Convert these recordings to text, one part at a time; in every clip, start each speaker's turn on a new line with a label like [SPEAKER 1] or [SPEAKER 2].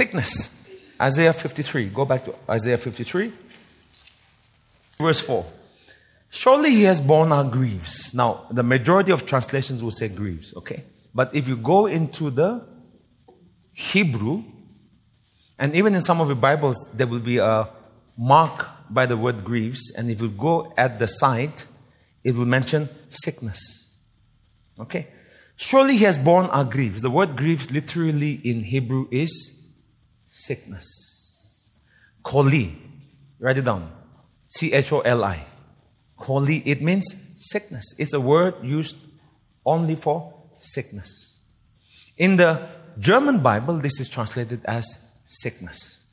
[SPEAKER 1] sickness. Isaiah 53. Go back to Isaiah 53, verse 4. Surely he has borne our griefs. Now, the majority of translations will say griefs, okay? But if you go into the Hebrew, and even in some of the Bibles, there will be a mark by the word griefs, and if you go at the side, it will mention sickness. Okay? Surely he has borne our griefs. The word griefs literally in Hebrew is sickness. Choli. Write it down. C H O L I. Choli. It means sickness. It's a word used only for sickness. In the German Bible, this is translated as sickness.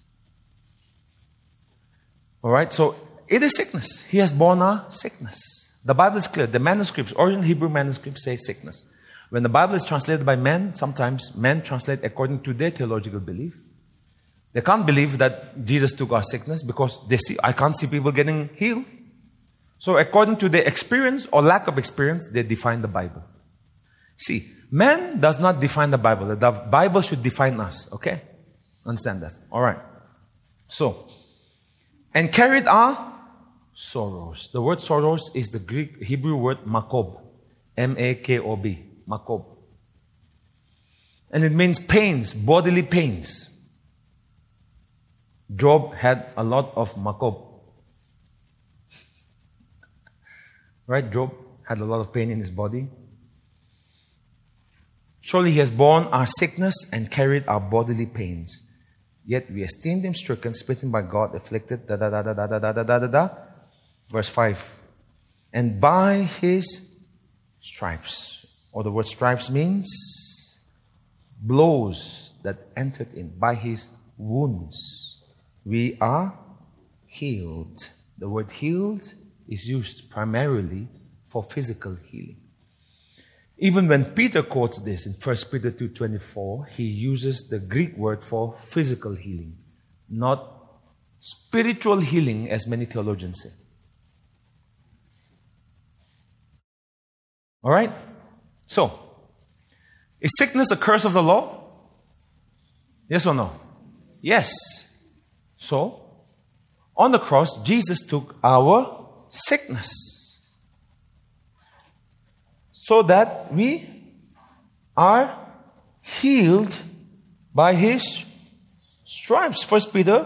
[SPEAKER 1] All right, so it is sickness. He has borne our sickness. The Bible is clear. The manuscripts, original Hebrew manuscripts, say sickness. When the Bible is translated by men, sometimes men translate according to their theological belief. They can't believe that Jesus took our sickness because they see, I can't see people getting healed. So, according to their experience or lack of experience, they define the Bible. See, man does not define the Bible. The Bible should define us, okay? Understand that? All right. So, and carried our sorrows. The word sorrows is the Greek Hebrew word makob. M A K O B. Makob. And it means pains, bodily pains. Job had a lot of makob. right? Job had a lot of pain in his body. Surely he has borne our sickness and carried our bodily pains. Yet we esteemed him stricken, smitten by God, afflicted, da da da da da da da da da da. Verse 5. And by his stripes, or the word stripes means blows that entered in, by his wounds, we are healed. The word healed is used primarily for physical healing. Even when Peter quotes this in 1 Peter 2:24, he uses the Greek word for physical healing, not spiritual healing as many theologians say. All right? So, is sickness a curse of the law? Yes or no? Yes. So, on the cross, Jesus took our sickness so that we are healed by his stripes. First Peter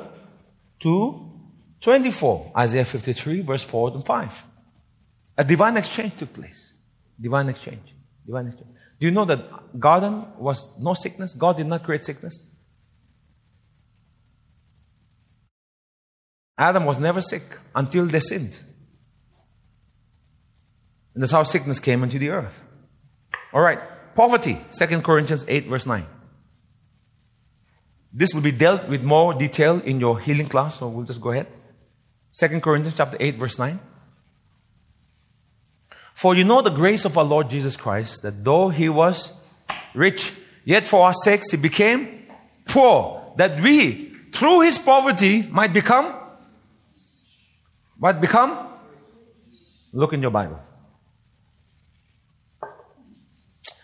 [SPEAKER 1] 2 24, Isaiah 53, verse 4 and 5. A divine exchange took place. Divine exchange. Divine exchange. Do you know that garden was no sickness? God did not create sickness. Adam was never sick until they sinned. And that's how sickness came into the earth. All right, poverty, 2 Corinthians 8, verse 9. This will be dealt with more detail in your healing class, so we'll just go ahead. 2 Corinthians chapter 8, verse 9. For you know the grace of our Lord Jesus Christ, that though he was rich, yet for our sakes he became poor, that we, through his poverty, might become what become? Look in your Bible.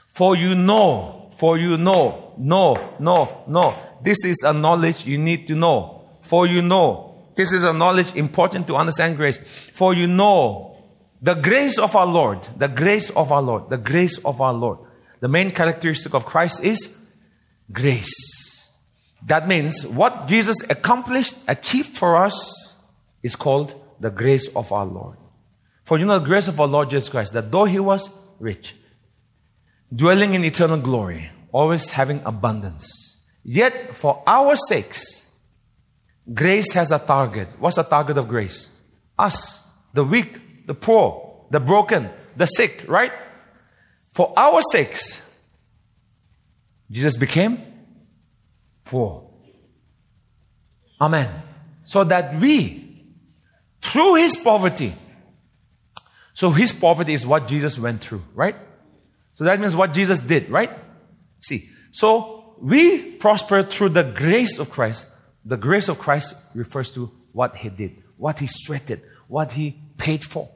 [SPEAKER 1] For you know, for you know, no, no, no. This is a knowledge you need to know. For you know. This is a knowledge important to understand grace. For you know the grace of our Lord, the grace of our Lord, the grace of our Lord. The main characteristic of Christ is grace. That means what Jesus accomplished, achieved for us, is called the grace of our Lord. For you know the grace of our Lord Jesus Christ, that though he was rich, dwelling in eternal glory, always having abundance. Yet, for our sakes, grace has a target. What's the target of grace? Us, the weak, the poor, the broken, the sick, right? For our sakes, Jesus became poor. Amen. So that we, through his poverty, so his poverty is what Jesus went through, right? So that means what Jesus did, right? See, so we prosper through the grace of Christ. The grace of Christ refers to what he did, what he sweated, what he paid for.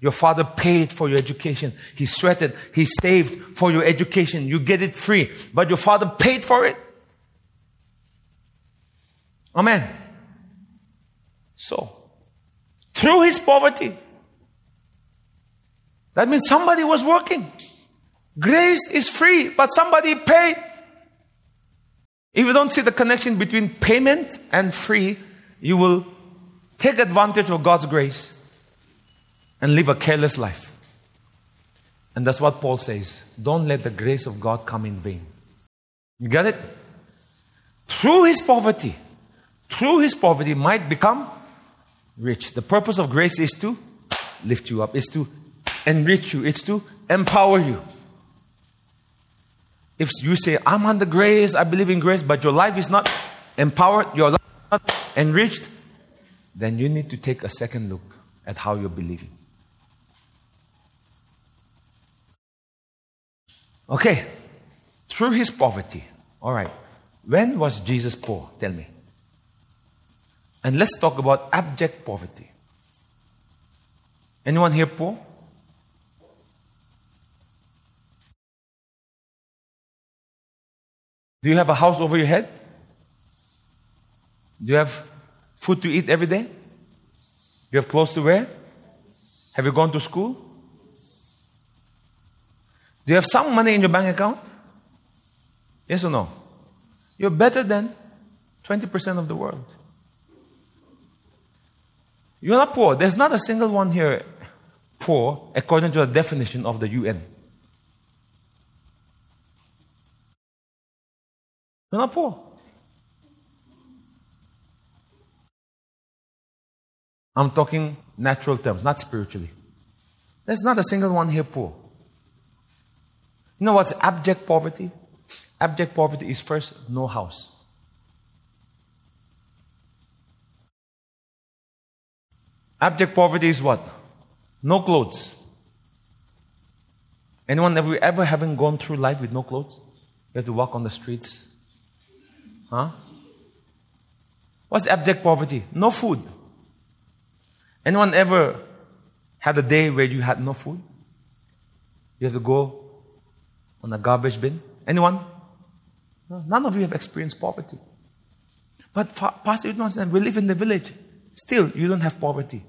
[SPEAKER 1] Your father paid for your education. He sweated. He saved for your education. You get it free. But your father paid for it. Amen. So, through his poverty, that means somebody was working. Grace is free, but somebody paid. If you don't see the connection between payment and free, you will take advantage of God's grace and live a careless life. And that's what Paul says. Don't let the grace of God come in vain. You get it? Through his poverty, through his poverty might become rich. The purpose of grace is to lift you up, is to enrich you, it's to empower you. If you say, I'm under grace, I believe in grace, but your life is not empowered, your life is not enriched, then you need to take a second look at how you're believing. Okay, through his poverty. All right. When was Jesus poor? Tell me. And let's talk about abject poverty. Anyone here poor? Do you have a house over your head? Do you have food to eat every day? Do you have clothes to wear? Have you gone to school? Do you have some money in your bank account? Yes or no? You're better than 20% of the world. You're not poor. There's not a single one here poor according to the definition of the UN. You're not poor. I'm talking natural terms, not spiritually. There's not a single one here poor. You know what's abject poverty? Abject poverty is first no house. Abject poverty is what? No clothes. Anyone ever, ever having gone through life with no clothes? You have to walk on the streets. Huh? What's abject poverty? No food. Anyone ever had a day where you had no food? You have to go on a garbage bin? Anyone? No, none of you have experienced poverty. But Pastor, you don't understand. We live in the village. Still, you don't have poverty.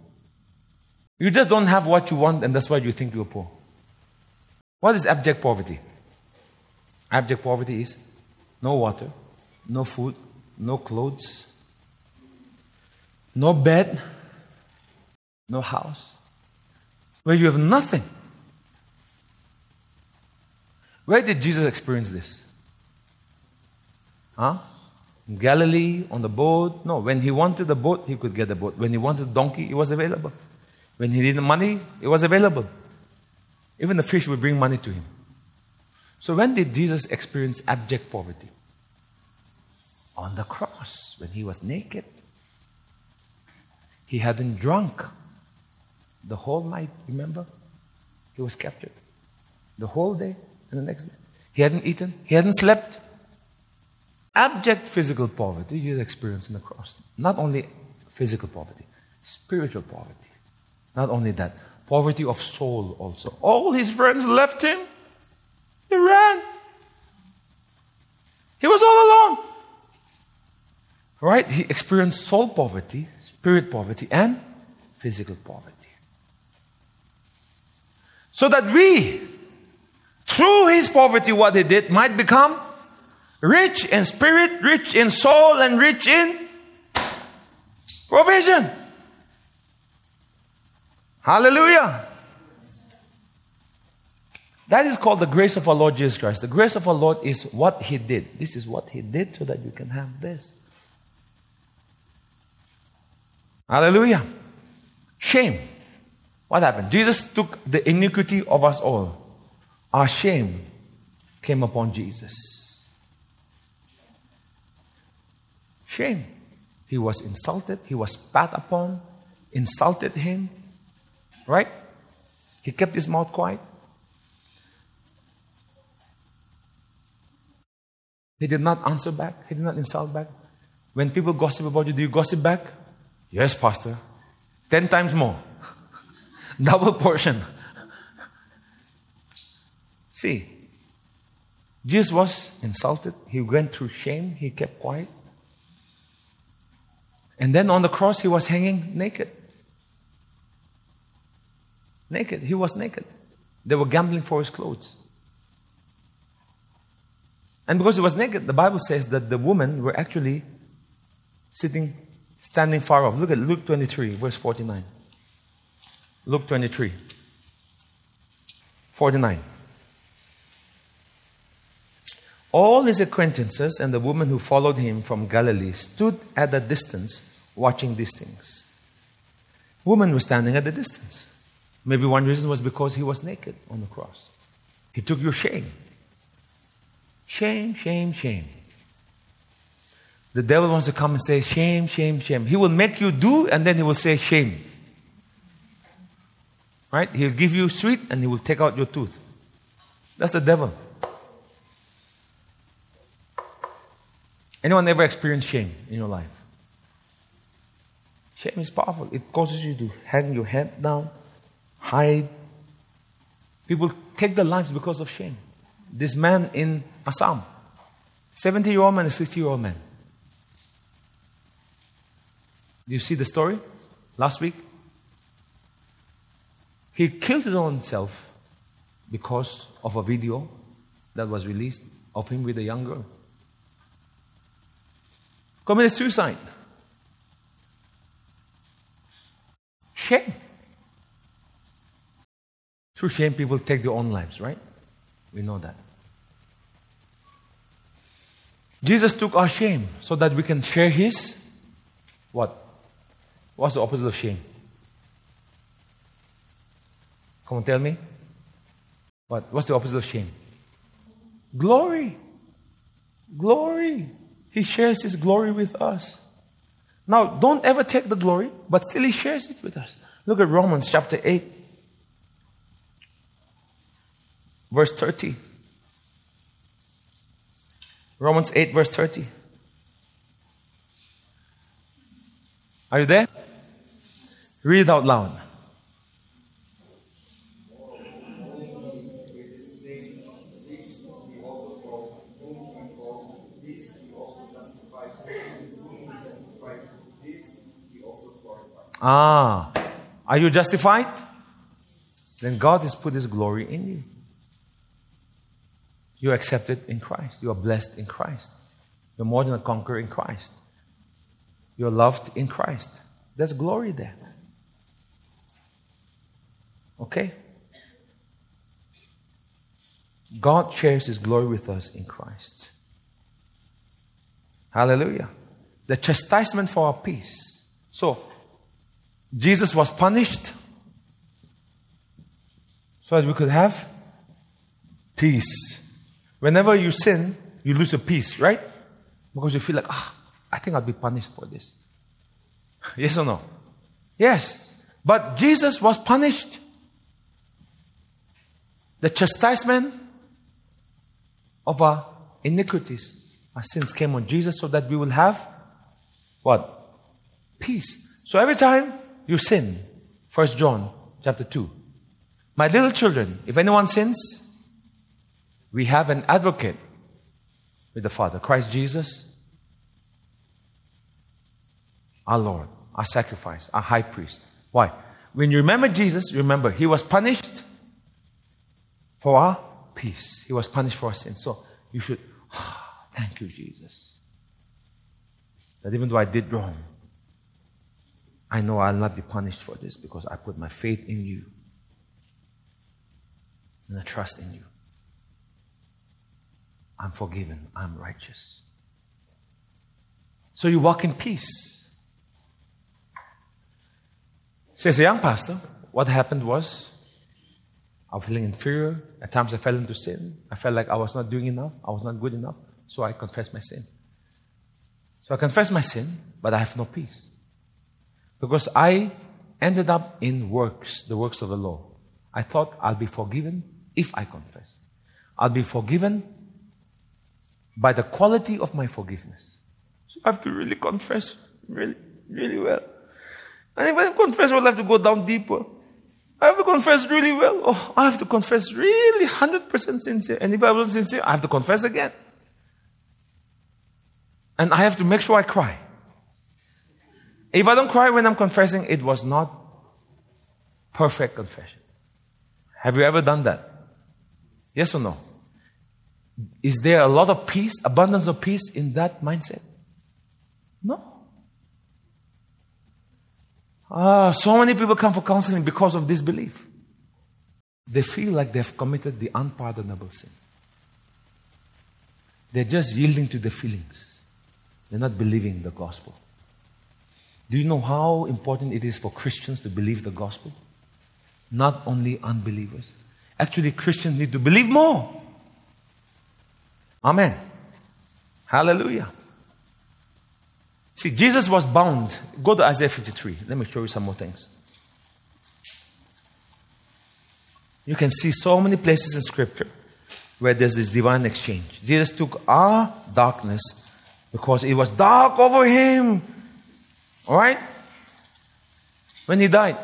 [SPEAKER 1] You just don't have what you want, and that's why you think you're poor. What is abject poverty? Abject poverty is no water, no food, no clothes, no bed, no house, where you have nothing. Where did Jesus experience this? Huh? Galilee, on the boat? No, when he wanted the boat, he could get the boat. When he wanted a donkey, it was available. When he needed money, it was available. Even the fish would bring money to him. So when did Jesus experience abject poverty? On the cross, when he was naked. He hadn't drunk the whole night, remember? He was captured. The whole day and the next day. He hadn't eaten, he hadn't slept. Abject physical poverty you experience in the cross. Not only physical poverty, spiritual poverty. Not only that, poverty of soul also. All his friends left him. He ran. He was all alone. Right? He experienced soul poverty, spirit poverty, and physical poverty. So that we through his poverty, what he did might become rich in spirit, rich in soul, and rich in provision. Hallelujah. That is called the grace of our Lord Jesus Christ. The grace of our Lord is what He did. This is what He did so that you can have this. Hallelujah. Shame. What happened? Jesus took the iniquity of us all. Our shame came upon Jesus. Shame. He was insulted, he was spat upon, insulted him. Right? He kept his mouth quiet. He did not answer back. He did not insult back. When people gossip about you, do you gossip back? Yes, Pastor. Ten times more. Double portion. See, Jesus was insulted. He went through shame. He kept quiet. And then on the cross, he was hanging naked. Naked. He was naked. They were gambling for his clothes. And because he was naked, the Bible says that the women were actually sitting, standing far off. Look at Luke 23, verse 49. Luke 23, 49. All his acquaintances and the woman who followed him from Galilee stood at a distance watching these things. Women were standing at the distance. Maybe one reason was because he was naked on the cross. He took your shame. Shame, shame, shame. The devil wants to come and say, shame, shame, shame. He will make you do and then he will say, shame. Right? He'll give you sweet and he will take out your tooth. That's the devil. Anyone ever experienced shame in your life? Shame is powerful. It causes you to hang your head down, hide. People take their lives because of shame. This man in Assam, 70 year old man, a 60 year old man. You see the story last week? He killed his own self because of a video that was released of him with a young girl. Committed suicide. Shame. Through shame, people take their own lives, right? We know that. Jesus took our shame so that we can share his what? What's the opposite of shame? Come on, tell me. What? What's the opposite of shame? Glory. Glory. He shares His glory with us. Now, don't ever take the glory, but still He shares it with us. Look at Romans chapter 8, verse 30. Romans 8, verse 30. Are you there? Read it out loud. Ah, are you justified? Then God has put His glory in you. You're accepted in Christ. You are blessed in Christ. You're more than a conqueror in Christ. You're loved in Christ. There's glory there. Okay? God shares His glory with us in Christ. Hallelujah. The chastisement for our peace. So, Jesus was punished so that we could have peace. Whenever you sin, you lose your peace, right? Because you feel like, ah, I think I'll be punished for this. yes or no? Yes. But Jesus was punished. The chastisement of our iniquities, our sins came on Jesus so that we will have what? Peace. So every time you sin. First John chapter 2. My little children, if anyone sins, we have an advocate with the Father, Christ Jesus, our Lord, our sacrifice, our high priest. Why? When you remember Jesus, remember he was punished for our peace. He was punished for our sins. So you should, oh, thank you, Jesus. That even though I did wrong, I know I'll not be punished for this because I put my faith in you and I trust in you. I'm forgiven. I'm righteous. So you walk in peace. Says a young pastor, what happened was I was feeling inferior. At times I fell into sin. I felt like I was not doing enough. I was not good enough. So I confessed my sin. So I confessed my sin, but I have no peace. Because I ended up in works, the works of the law. I thought I'll be forgiven if I confess. I'll be forgiven by the quality of my forgiveness. So I have to really confess really, really well. And if I confess, I'll have to go down deeper. I have to confess really well. Oh, I have to confess really 100% sincere. And if I wasn't sincere, I have to confess again. And I have to make sure I cry. If I don't cry when I'm confessing, it was not perfect confession. Have you ever done that? Yes or no? Is there a lot of peace, abundance of peace in that mindset? No. Ah, so many people come for counseling because of this belief. They feel like they've committed the unpardonable sin. They're just yielding to the feelings. They're not believing the gospel. Do you know how important it is for Christians to believe the gospel? Not only unbelievers. Actually, Christians need to believe more. Amen. Hallelujah. See, Jesus was bound. Go to Isaiah 53. Let me show you some more things. You can see so many places in Scripture where there's this divine exchange. Jesus took our darkness because it was dark over him. All right? When he died.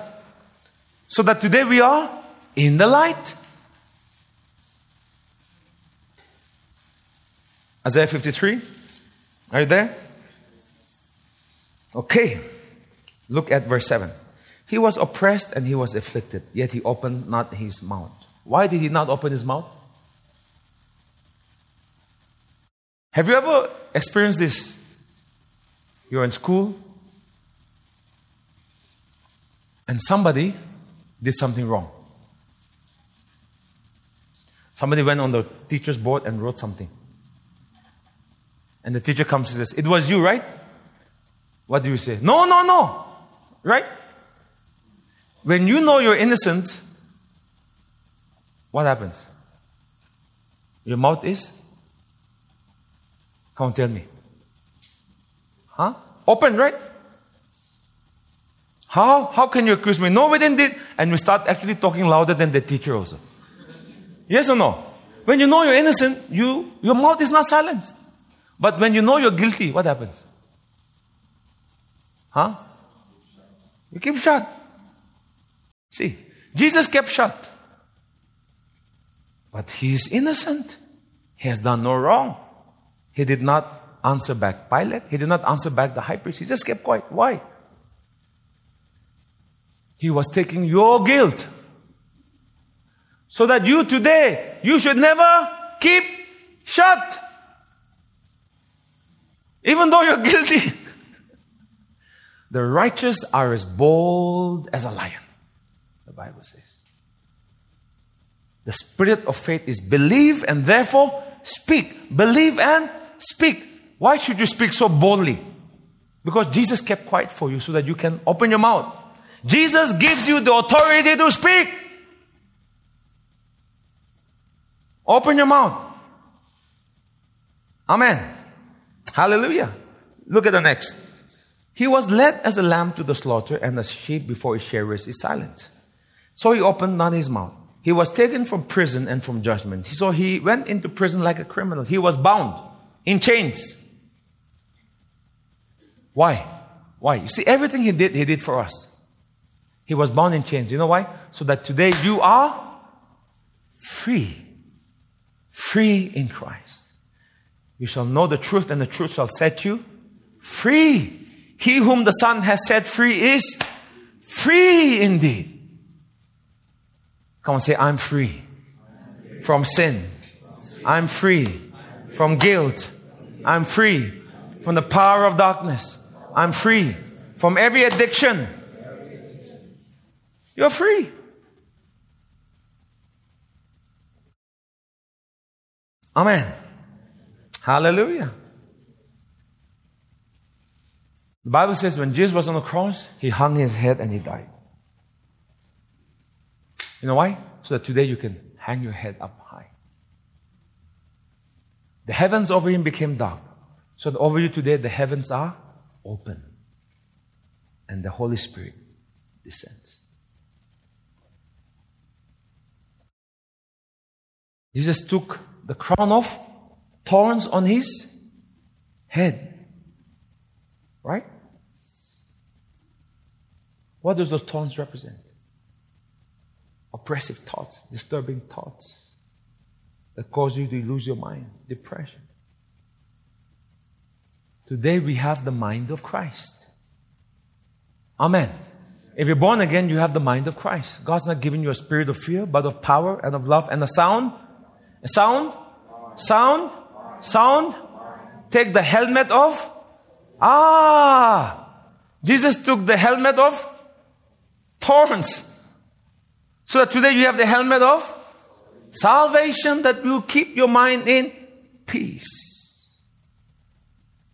[SPEAKER 1] So that today we are in the light. Isaiah 53. Are you there? Okay. Look at verse 7. He was oppressed and he was afflicted, yet he opened not his mouth. Why did he not open his mouth? Have you ever experienced this? You're in school and somebody did something wrong. Somebody went on the teacher's board and wrote something. And the teacher comes and says, It was you, right? What do you say? No, no, no. Right? When you know you're innocent, what happens? Your mouth is? Come tell me. Huh? Open, right? How? How can you accuse me? No, we didn't did. And we start actually talking louder than the teacher also. Yes or no? When you know you're innocent, you, your mouth is not silenced. But when you know you're guilty, what happens? Huh? You keep shut. See, Jesus kept shut. But he is innocent. He has done no wrong. He did not answer back Pilate. He did not answer back the high priest. He just kept quiet. Why? He was taking your guilt. So that you today, you should never keep shut. Even though you're guilty. the righteous are as bold as a lion, the Bible says. The spirit of faith is believe and therefore speak. Believe and speak. Why should you speak so boldly? Because Jesus kept quiet for you so that you can open your mouth. Jesus gives you the authority to speak. Open your mouth. Amen. Hallelujah. Look at the next. He was led as a lamb to the slaughter, and as sheep before his shearers is silent. So he opened not his mouth. He was taken from prison and from judgment. So he went into prison like a criminal. He was bound in chains. Why? Why? You see, everything he did, he did for us. He was bound in chains. You know why? So that today you are free. Free in Christ. You shall know the truth, and the truth shall set you free. He whom the Son has set free is free indeed. Come on, say, I'm free from sin. I'm free from guilt. I'm free from the power of darkness. I'm free from every addiction. You're free. Amen. Hallelujah. The Bible says when Jesus was on the cross, he hung his head and he died. You know why? So that today you can hang your head up high. The heavens over him became dark. So that over you today, the heavens are open. And the Holy Spirit descends. Jesus took the crown of thorns on his head. Right? What does those thorns represent? Oppressive thoughts, disturbing thoughts that cause you to lose your mind, depression. Today we have the mind of Christ. Amen. If you're born again, you have the mind of Christ. God's not giving you a spirit of fear, but of power and of love and a sound. Sound? Sound? Sound? Take the helmet off. Ah! Jesus took the helmet of thorns. So that today you have the helmet of salvation that will keep your mind in peace.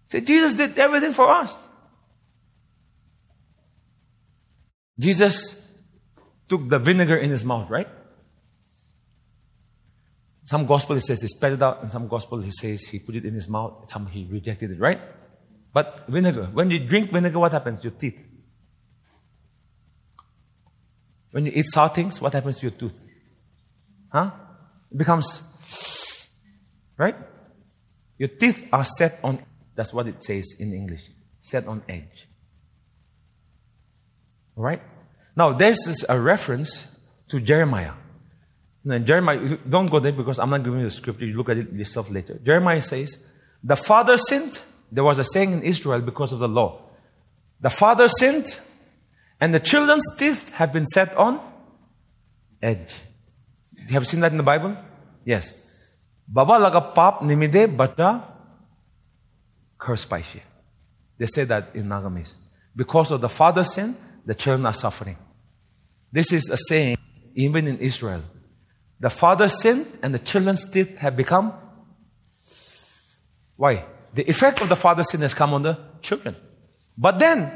[SPEAKER 1] See, Jesus did everything for us. Jesus took the vinegar in his mouth, right? Some gospel he says he spat it out, and some gospel he says he put it in his mouth, some he rejected it, right? But vinegar, when you drink vinegar, what happens? to Your teeth. When you eat sour things, what happens to your tooth? Huh? It becomes, right? Your teeth are set on, that's what it says in English, set on edge. All right? Now, this is a reference to Jeremiah. Now, Jeremiah, don't go there because I'm not giving you the scripture. You look at it yourself later. Jeremiah says, The father sinned. There was a saying in Israel because of the law. The father sinned, and the children's teeth have been set on edge. Have you seen that in the Bible? Yes. Baba laga pap nimide bacha curse spicy. They say that in Nagamese. Because of the father's sin, the children are suffering. This is a saying even in Israel. The father sinned and the children's teeth have become. Why? The effect of the father's sin has come on the children. But then,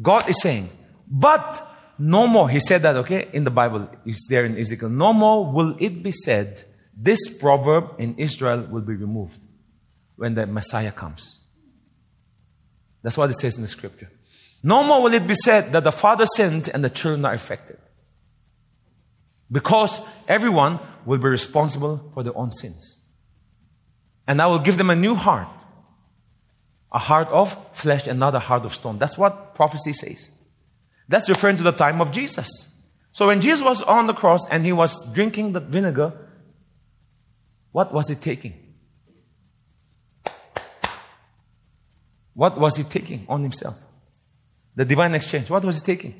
[SPEAKER 1] God is saying, but no more. He said that, okay, in the Bible. It's there in Ezekiel. No more will it be said, this proverb in Israel will be removed when the Messiah comes. That's what it says in the scripture. No more will it be said that the father sinned and the children are affected. Because everyone will be responsible for their own sins. And I will give them a new heart a heart of flesh and not a heart of stone. That's what prophecy says. That's referring to the time of Jesus. So when Jesus was on the cross and he was drinking the vinegar, what was he taking? What was he taking on himself? The divine exchange. What was he taking?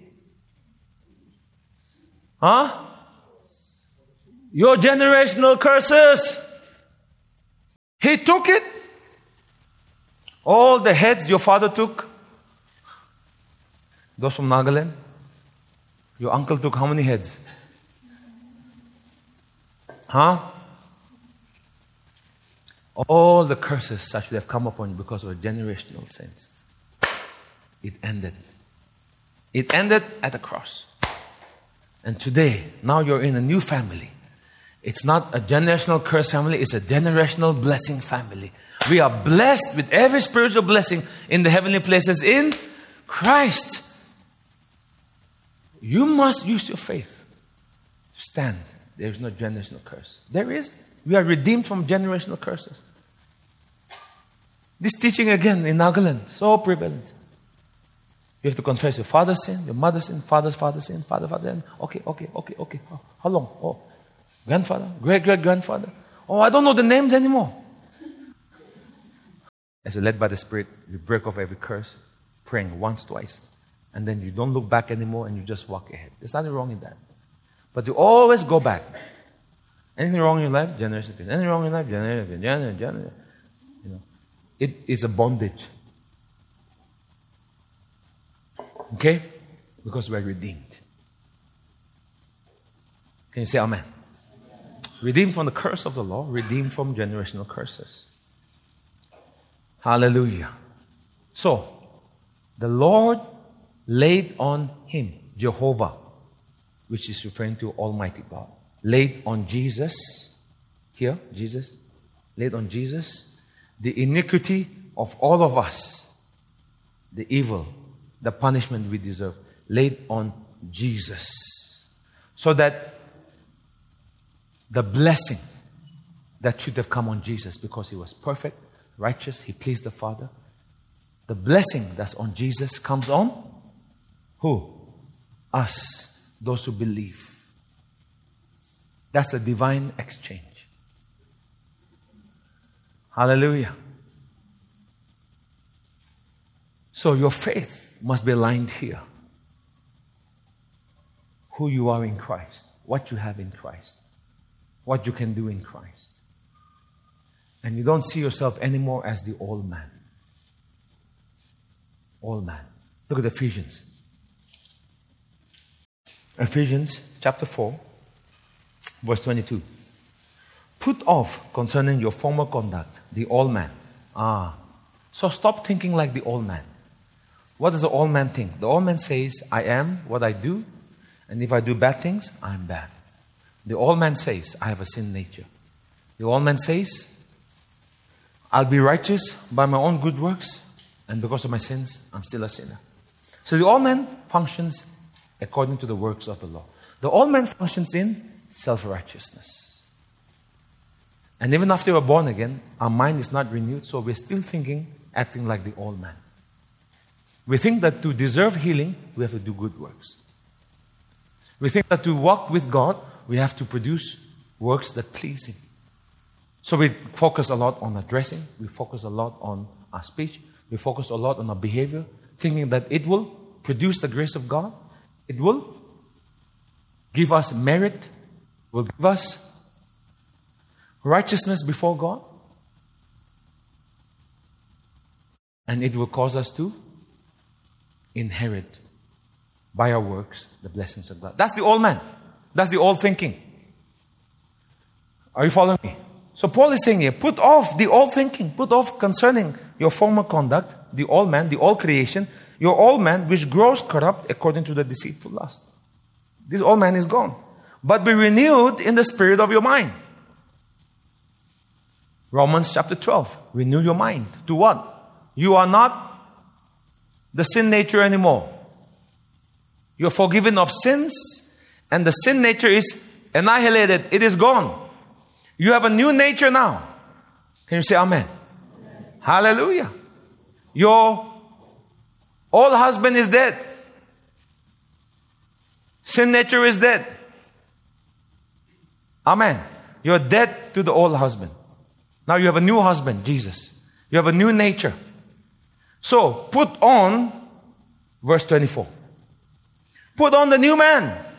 [SPEAKER 1] Huh? Your generational curses. He took it. All the heads your father took, those from Nagaland? Your uncle took how many heads? Huh? All the curses that should have come upon you because of a generational sins. It ended. It ended at the cross. And today, now you're in a new family. It's not a generational curse family, it's a generational blessing family. We are blessed with every spiritual blessing in the heavenly places in Christ. You must use your faith to stand. There is no generational curse. There is. We are redeemed from generational curses. This teaching again in Nagaland, so prevalent. You have to confess your father's sin, your mother's sin, father's father's sin, father, father's sin. Okay, okay, okay, okay. How long? Oh, grandfather, great great grandfather. Oh, I don't know the names anymore. As you're led by the Spirit, you break off every curse, praying once, twice and then you don't look back anymore and you just walk ahead. There's nothing wrong in that. But you always go back. Anything wrong in your life? Generation. Anything wrong in life? Generation. Generation. Generation. You know, it is a bondage. Okay? Because we're redeemed. Can you say amen? Redeemed from the curse of the law, redeemed from generational curses. Hallelujah. So, the Lord laid on him, Jehovah, which is referring to Almighty God, laid on Jesus, here, Jesus, laid on Jesus, the iniquity of all of us, the evil, the punishment we deserve, laid on Jesus. So that the blessing that should have come on Jesus because he was perfect, righteous, he pleased the Father, the blessing that's on Jesus comes on who? Us, those who believe. That's a divine exchange. Hallelujah. So your faith must be aligned here. who you are in Christ, what you have in Christ, what you can do in Christ. And you don't see yourself anymore as the old man. Old man. Look at Ephesians. Ephesians chapter 4, verse 22. Put off concerning your former conduct the old man. Ah. So stop thinking like the old man. What does the old man think? The old man says, I am what I do, and if I do bad things, I'm bad. The old man says, I have a sin nature. The old man says, I'll be righteous by my own good works, and because of my sins, I'm still a sinner. So the old man functions according to the works of the law. The old man functions in self righteousness. And even after we're born again, our mind is not renewed, so we're still thinking, acting like the old man. We think that to deserve healing, we have to do good works. We think that to walk with God, we have to produce works that please Him. So we focus a lot on our dressing, we focus a lot on our speech, we focus a lot on our behavior, thinking that it will produce the grace of God, it will give us merit, will give us righteousness before God, and it will cause us to inherit by our works the blessings of God. That's the old man. That's the old thinking. Are you following me? So Paul is saying here, put off the old thinking, put off concerning your former conduct, the old man, the old creation, your old man which grows corrupt according to the deceitful lust. This old man is gone. But be renewed in the spirit of your mind. Romans chapter 12. Renew your mind. To what? You are not the sin nature anymore. You're forgiven of sins, and the sin nature is annihilated. It is gone. You have a new nature now. Can you say amen? amen. Hallelujah. Your old husband is dead. Sin nature is dead. Amen. You're dead to the old husband. Now you have a new husband, Jesus. You have a new nature. So put on, verse 24. Put on the new man.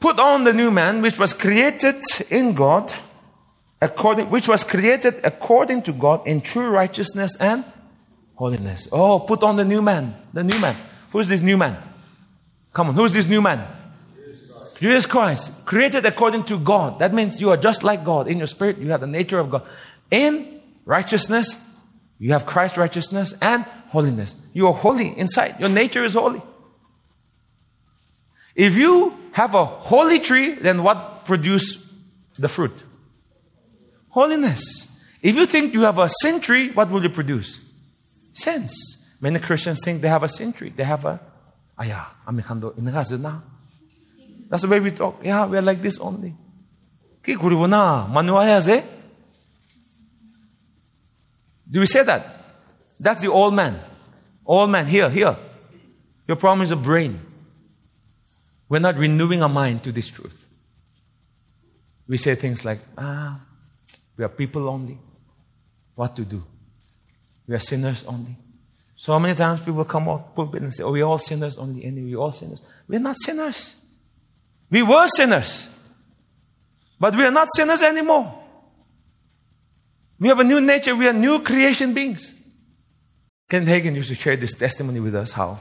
[SPEAKER 1] Put on the new man, which was created in God, according, which was created according to God in true righteousness and holiness. Oh, put on the new man. The new man. Who's this new man? Come on, who's this new man? Jesus Christ. Created according to God. That means you are just like God. In your spirit, you have the nature of God. In righteousness, you have Christ's righteousness and holiness. You are holy inside. Your nature is holy. If you have a holy tree, then what produce the fruit? Holiness. If you think you have a sin tree, what will you produce? Sins. Many Christians think they have a sin tree. They have a, ah, aya, na. That's the way we talk. Yeah, we are like this only. Ki na, manuaya ze. Eh? Do we say that? That's the old man. Old man, here, here. Your problem is a brain. We're not renewing our mind to this truth. We say things like, ah, we are people only. What to do? We are sinners only. So many times people come up and say, oh, we're all sinners only, and we're all sinners. We're not sinners. We were sinners. But we are not sinners anymore. We have a new nature. We are new creation beings. Ken Hagin used to share this testimony with us how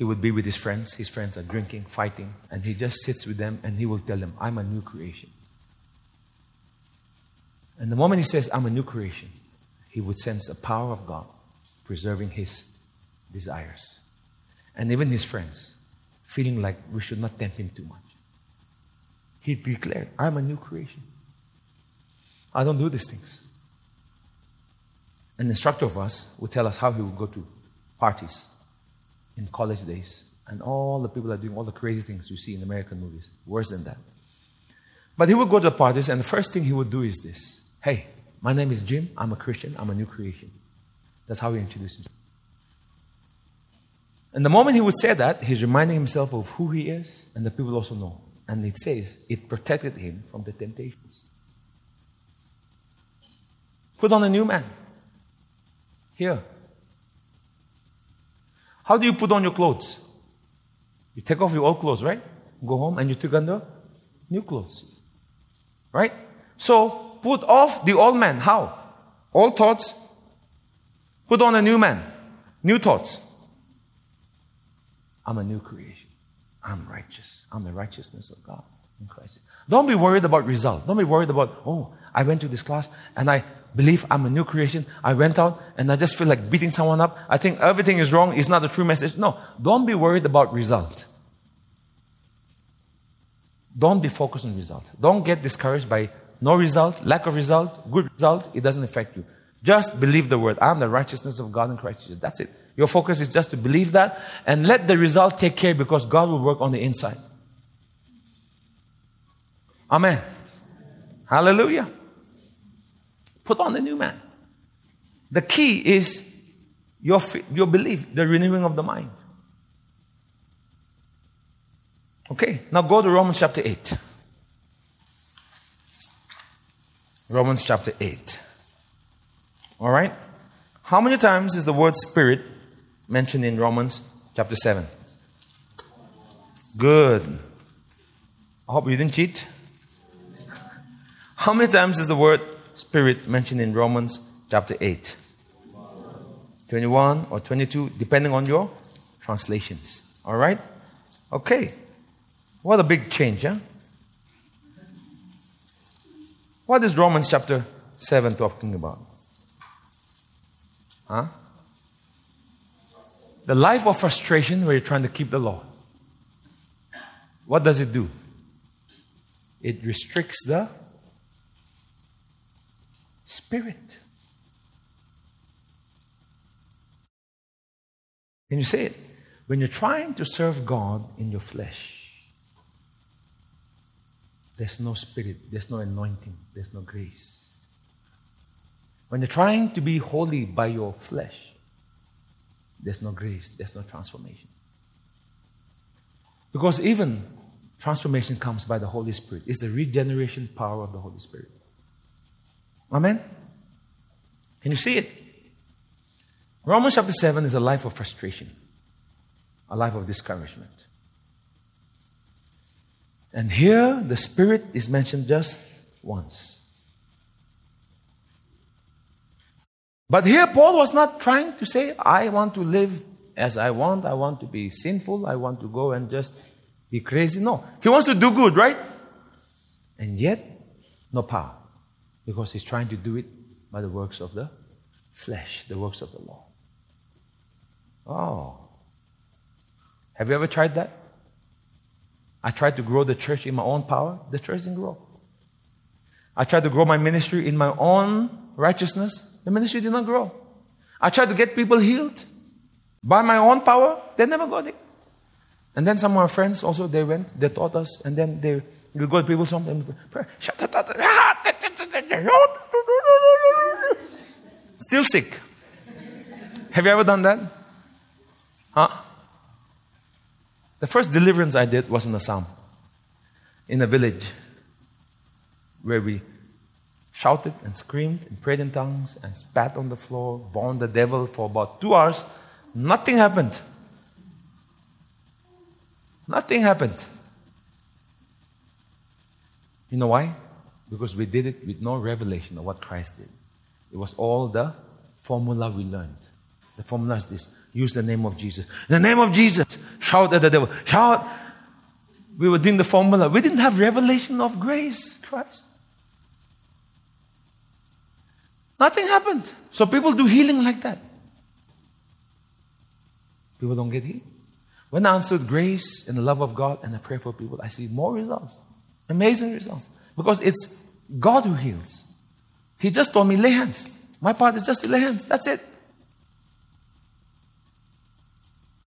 [SPEAKER 1] he would be with his friends. His friends are drinking, fighting, and he just sits with them and he will tell them, I'm a new creation. And the moment he says, I'm a new creation, he would sense a power of God preserving his desires. And even his friends, feeling like we should not tempt him too much. He declared, I'm a new creation. I don't do these things an instructor of us would tell us how he would go to parties in college days. And all the people are doing all the crazy things you see in American movies. Worse than that. But he would go to the parties, and the first thing he would do is this Hey, my name is Jim. I'm a Christian. I'm a new creation. That's how he introduced himself. And the moment he would say that, he's reminding himself of who he is, and the people also know. And it says it protected him from the temptations. Put on a new man. Here. How do you put on your clothes? You take off your old clothes, right? Go home and you take on the new clothes. Right? So put off the old man. How? Old thoughts. Put on a new man. New thoughts. I'm a new creation. I'm righteous. I'm the righteousness of God in Christ. Don't be worried about result. Don't be worried about, oh, I went to this class and I believe I'm a new creation. I went out and I just feel like beating someone up. I think everything is wrong. It's not the true message. No, don't be worried about result. Don't be focused on result. Don't get discouraged by no result, lack of result, good result. It doesn't affect you. Just believe the word. I'm the righteousness of God in Christ Jesus. That's it. Your focus is just to believe that and let the result take care because God will work on the inside. Amen. Hallelujah. Put on the new man. The key is your, your belief, the renewing of the mind. Okay, now go to Romans chapter 8. Romans chapter 8. All right? How many times is the word spirit mentioned in Romans chapter 7? Good. I hope you didn't cheat. How many times is the word spirit mentioned in Romans chapter 8? 21 or 22, depending on your translations. All right? Okay. What a big change, huh? What is Romans chapter 7 talking about? Huh? The life of frustration where you're trying to keep the law. What does it do? It restricts the spirit. Can you say it? When you're trying to serve God in your flesh, there's no spirit, there's no anointing, there's no grace. When you're trying to be holy by your flesh, there's no grace, there's no transformation. Because even transformation comes by the Holy Spirit. It's the regeneration power of the Holy Spirit. Amen? Can you see it? Romans chapter 7 is a life of frustration, a life of discouragement. And here, the Spirit is mentioned just once. But here, Paul was not trying to say, I want to live as I want, I want to be sinful, I want to go and just be crazy. No. He wants to do good, right? And yet, no power. Because he's trying to do it by the works of the flesh, the works of the law. Oh. Have you ever tried that? I tried to grow the church in my own power, the church didn't grow. I tried to grow my ministry in my own righteousness, the ministry did not grow. I tried to get people healed by my own power, they never got it. And then some of our friends also, they went, they taught us, and then they will go to and pray. Still sick. Have you ever done that? Huh? The first deliverance I did was in Assam, in a village where we shouted and screamed and prayed in tongues and spat on the floor, bound the devil for about two hours. Nothing happened. Nothing happened. You know why? Because we did it with no revelation of what Christ did. It was all the formula we learned. The formula is this use the name of Jesus. In the name of Jesus, shout at the devil. Shout. We were doing the formula. We didn't have revelation of grace, Christ. Nothing happened. So people do healing like that. People don't get healed. When I answered grace and the love of God and I pray for people, I see more results. Amazing results. Because it's God who heals. He just told me, lay hands. My part is just to lay hands. That's it.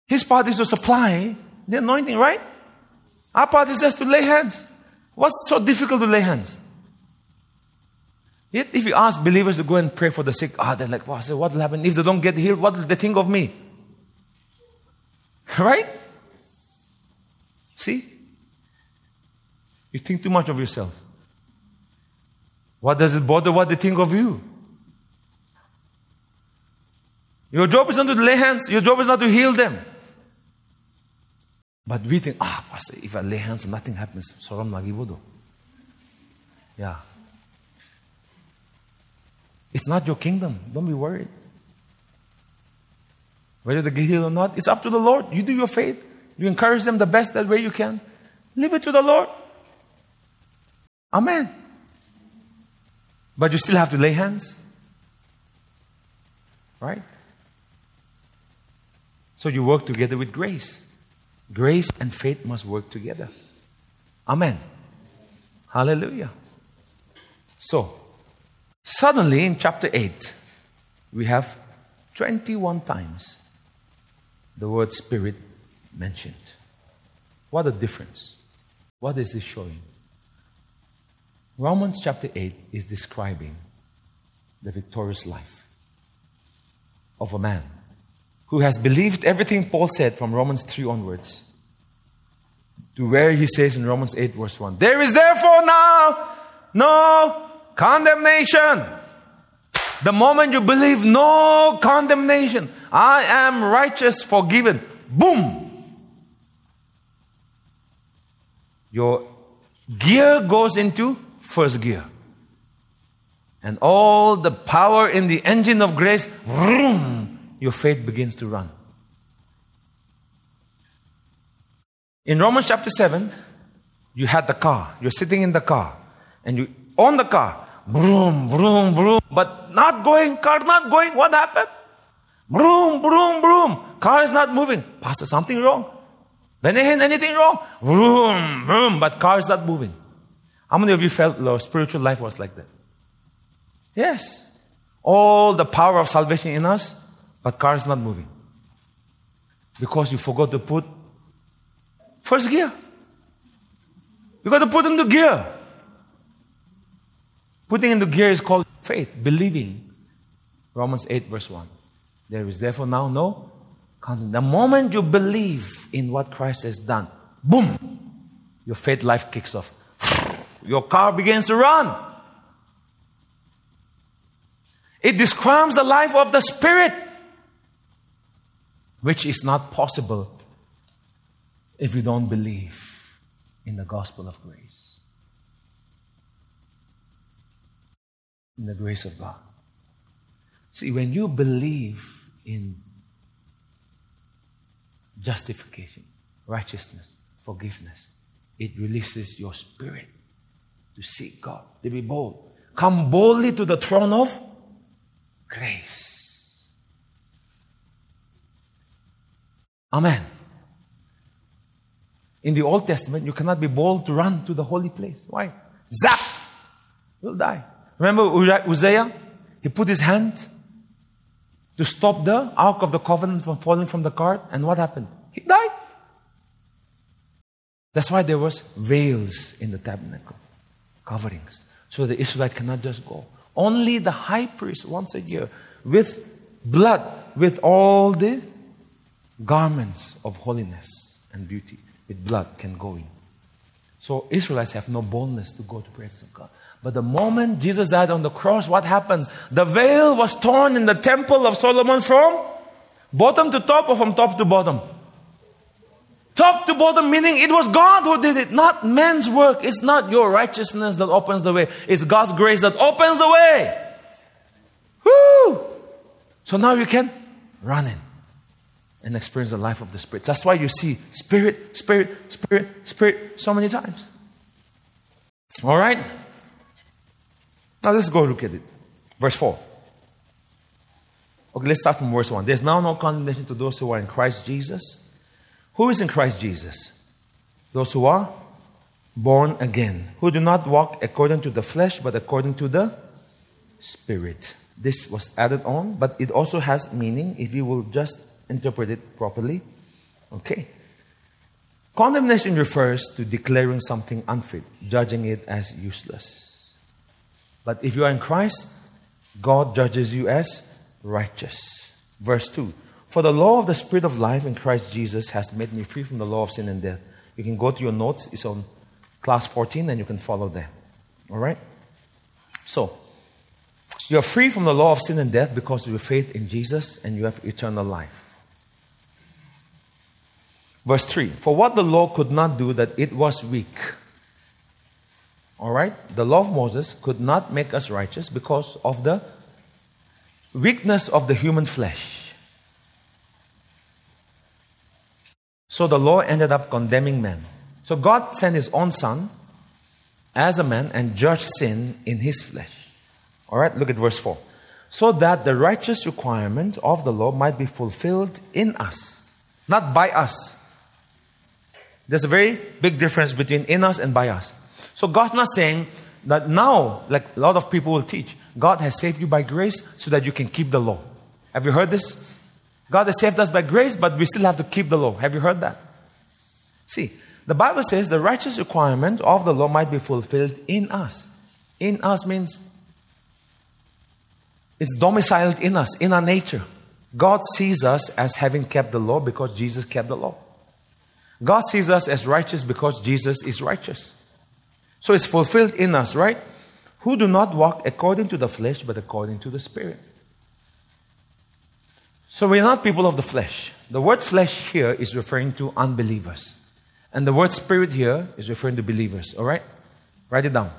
[SPEAKER 1] His part is to supply the anointing, right? Our part is just to lay hands. What's so difficult to lay hands? Yet, if you ask believers to go and pray for the sick, ah, they're like, wow, so what will happen? If they don't get healed, what will they think of me? Right? See? You think too much of yourself. What does it bother what they think of you? Your job is not to lay hands, your job is not to heal them. But we think, ah, Pastor, if I lay hands nothing happens, soram lagi bodoh. Yeah. It's not your kingdom. Don't be worried. Whether they get healed or not, it's up to the Lord. You do your faith. You encourage them the best that way you can. Leave it to the Lord. Amen. But you still have to lay hands. Right? So you work together with grace. Grace and faith must work together. Amen. Hallelujah. So, suddenly in chapter 8, we have 21 times the word spirit mentioned. What a difference. What is this showing? Romans chapter 8 is describing the victorious life of a man who has believed everything Paul said from Romans 3 onwards to where he says in Romans 8, verse 1 There is therefore now no condemnation. The moment you believe, no condemnation. I am righteous, forgiven. Boom! Your gear goes into first gear. And all the power in the engine of grace, vroom, your faith begins to run. In Romans chapter 7, you had the car. You're sitting in the car. And you on the car. Vroom, vroom, vroom. But not going, car not going. What happened? Vroom, vroom, vroom. Car is not moving. Pastor, something wrong. Anything wrong? Vroom, vroom. But car is not moving. How many of you felt your spiritual life was like that? Yes. All the power of salvation in us, but car is not moving. Because you forgot to put first gear. You got to put into gear. Putting into gear is called faith, believing. Romans 8, verse 1. There is therefore now no condemnation. The moment you believe in what Christ has done, boom, your faith life kicks off. Your car begins to run. It describes the life of the Spirit, which is not possible if you don't believe in the gospel of grace. In the grace of God. See, when you believe in justification, righteousness, forgiveness, it releases your spirit to seek God, to be bold. Come boldly to the throne of grace. Amen. In the Old Testament, you cannot be bold to run to the holy place. Why? Zap! You'll die. Remember Uzziah? He put his hand to stop the Ark of the Covenant from falling from the cart, and what happened? He died. That's why there was veils in the tabernacle, coverings, so the Israelite cannot just go. Only the high priest once a year, with blood, with all the garments of holiness and beauty, with blood, can go in. So Israelites have no boldness to go to presence of God. But the moment Jesus died on the cross, what happened? The veil was torn in the temple of Solomon from bottom to top or from top to bottom? Top to bottom, meaning it was God who did it, not man's work. It's not your righteousness that opens the way, it's God's grace that opens the way. Woo! So now you can run in and experience the life of the Spirit. That's why you see Spirit, Spirit, Spirit, Spirit so many times. All right? Now let's go look at it. Verse 4. Okay, let's start from verse 1. There's now no condemnation to those who are in Christ Jesus. Who is in Christ Jesus? Those who are born again, who do not walk according to the flesh, but according to the Spirit. This was added on, but it also has meaning if you will just interpret it properly. Okay. Condemnation refers to declaring something unfit, judging it as useless. But if you are in Christ, God judges you as righteous. Verse 2 For the law of the Spirit of life in Christ Jesus has made me free from the law of sin and death. You can go to your notes, it's on class 14, and you can follow there. All right? So, you are free from the law of sin and death because of your faith in Jesus, and you have eternal life. Verse 3 For what the law could not do, that it was weak. All right? The law of Moses could not make us righteous because of the weakness of the human flesh. So the law ended up condemning men. So God sent his own son as a man and judged sin in his flesh. All right, look at verse 4. So that the righteous requirement of the law might be fulfilled in us, not by us. There's a very big difference between in us and by us. So God's not saying that now, like a lot of people will teach, God has saved you by grace so that you can keep the law. Have you heard this? God has saved us by grace, but we still have to keep the law. Have you heard that? See, the Bible says the righteous requirement of the law might be fulfilled in us. In us means it's domiciled in us, in our nature. God sees us as having kept the law because Jesus kept the law. God sees us as righteous because Jesus is righteous. So it's fulfilled in us, right? Who do not walk according to the flesh, but according to the Spirit. So we're not people of the flesh. The word flesh here is referring to unbelievers. And the word spirit here is referring to believers, all right? Write it down.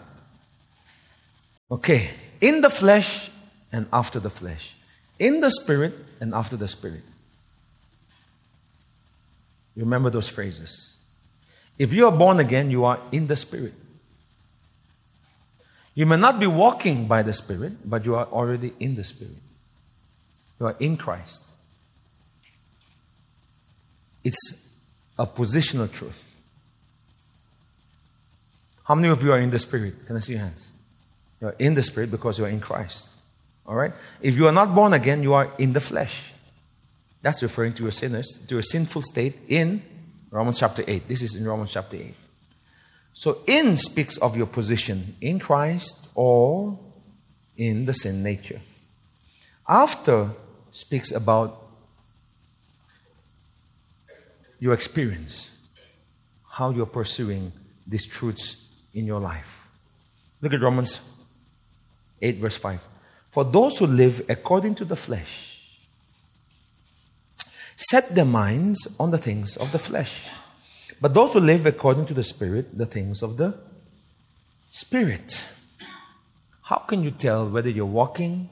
[SPEAKER 1] Okay. In the flesh and after the flesh. In the spirit and after the spirit. Remember those phrases. If you are born again, you are in the Spirit. You may not be walking by the Spirit, but you are already in the Spirit. You are in Christ. It's a positional truth. How many of you are in the Spirit? Can I see your hands? You are in the Spirit because you are in Christ. All right? If you are not born again, you are in the flesh. That's referring to your sinners, to a sinful state in Romans chapter 8. This is in Romans chapter 8. So, in speaks of your position in Christ or in the sin nature. After speaks about your experience, how you're pursuing these truths in your life. Look at Romans 8, verse 5. For those who live according to the flesh, set their minds on the things of the flesh. But those who live according to the Spirit, the things of the Spirit. How can you tell whether you're walking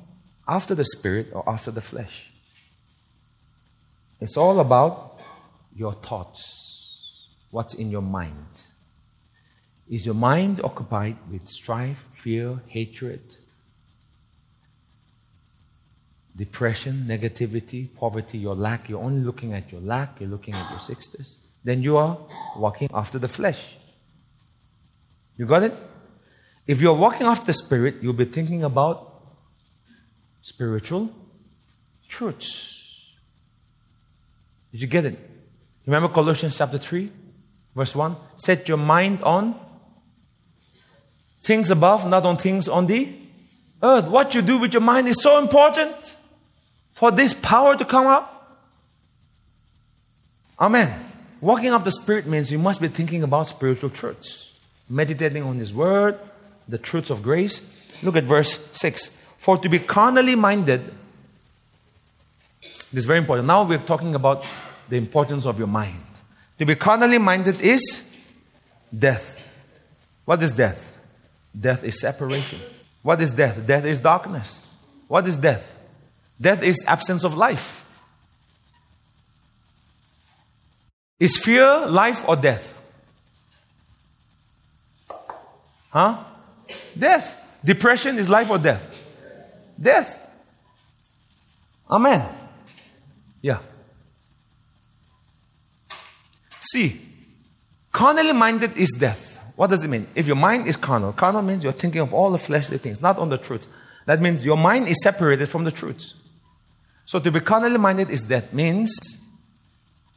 [SPEAKER 1] after the Spirit or after the flesh? It's all about your thoughts, what's in your mind. Is your mind occupied with strife, fear, hatred, depression, negativity, poverty, your lack, you're only looking at your lack, you're looking at your sixties, then you are walking after the flesh. You got it? If you're walking after the spirit, you'll be thinking about spiritual truths. Did you get it? Remember Colossians chapter 3, verse 1? Set your mind on things above, not on things on the earth. What you do with your mind is so important for this power to come up? Amen. Walking of the Spirit means you must be thinking about spiritual truths, meditating on His Word, the truths of grace. Look at verse 6. For to be carnally minded, this is very important. Now we're talking about the importance of your mind. To be carnally minded is death. What is death? Death is separation. What is death? Death is darkness. What is death? Death is absence of life. Is fear life or death? Huh? Death. Depression is life or death? Death. Amen. Yeah. See, carnally minded is death. What does it mean? If your mind is carnal, carnal means you're thinking of all the fleshly things, not on the truth. That means your mind is separated from the truths. So to be carnally minded is death. means